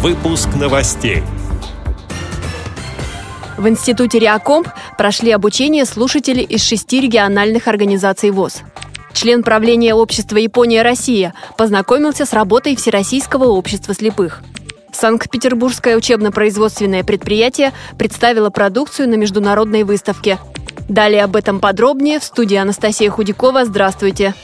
Выпуск новостей. В Институте Реакомп прошли обучение слушатели из шести региональных организаций ВОЗ. Член правления общества «Япония-Россия» познакомился с работой Всероссийского общества слепых. Санкт-Петербургское учебно-производственное предприятие представило продукцию на международной выставке. Далее об этом подробнее в студии Анастасия Худякова. Здравствуйте!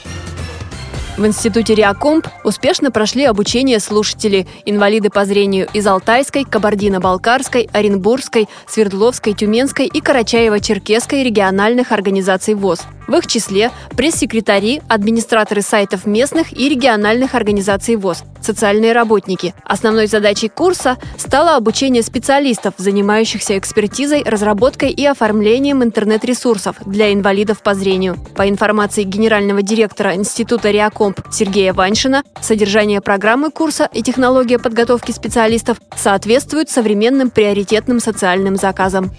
В Институте Реакомп успешно прошли обучение слушателей, инвалиды по зрению из Алтайской, Кабардино-Балкарской, Оренбургской, Свердловской, Тюменской и Карачаево-Черкесской региональных организаций ВОЗ – в их числе пресс-секретари, администраторы сайтов местных и региональных организаций ВОЗ, социальные работники. Основной задачей курса стало обучение специалистов, занимающихся экспертизой, разработкой и оформлением интернет-ресурсов для инвалидов по зрению. По информации генерального директора Института Реакомп Сергея Ваншина, содержание программы курса и технология подготовки специалистов соответствуют современным приоритетным социальным заказам.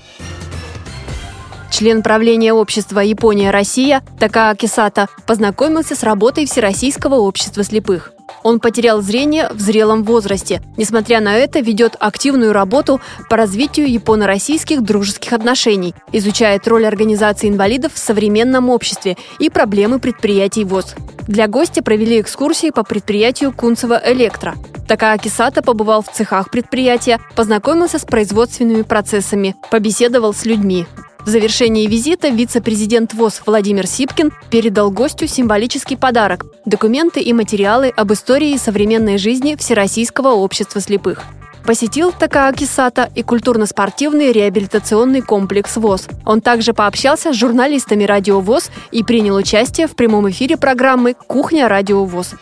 Член правления общества «Япония-Россия» Такаа Кисата познакомился с работой Всероссийского общества слепых. Он потерял зрение в зрелом возрасте. Несмотря на это, ведет активную работу по развитию японо-российских дружеских отношений, изучает роль организации инвалидов в современном обществе и проблемы предприятий ВОЗ. Для гостя провели экскурсии по предприятию Кунцево Электро. Такая Кисата побывал в цехах предприятия, познакомился с производственными процессами, побеседовал с людьми. В завершении визита вице-президент ВОЗ Владимир Сипкин передал гостю символический подарок – документы и материалы об истории и современной жизни Всероссийского общества слепых. Посетил Такааки Сата и культурно-спортивный реабилитационный комплекс ВОЗ. Он также пообщался с журналистами Радио ВОЗ и принял участие в прямом эфире программы «Кухня Радио ВОЗ».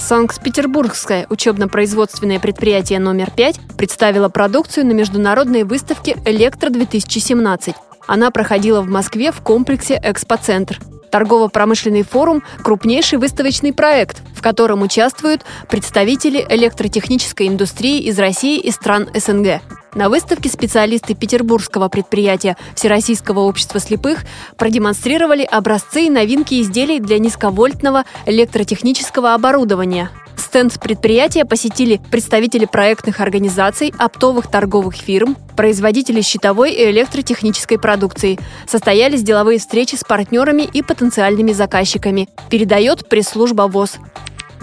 Санкт-Петербургское учебно-производственное предприятие номер 5 представило продукцию на международной выставке «Электро-2017». Она проходила в Москве в комплексе «Экспоцентр». Торгово-промышленный форум – крупнейший выставочный проект, в котором участвуют представители электротехнической индустрии из России и стран СНГ. На выставке специалисты петербургского предприятия Всероссийского общества слепых продемонстрировали образцы и новинки изделий для низковольтного электротехнического оборудования. Стенд предприятия посетили представители проектных организаций, оптовых торговых фирм, производители щитовой и электротехнической продукции. Состоялись деловые встречи с партнерами и потенциальными заказчиками. Передает пресс-служба ВОЗ.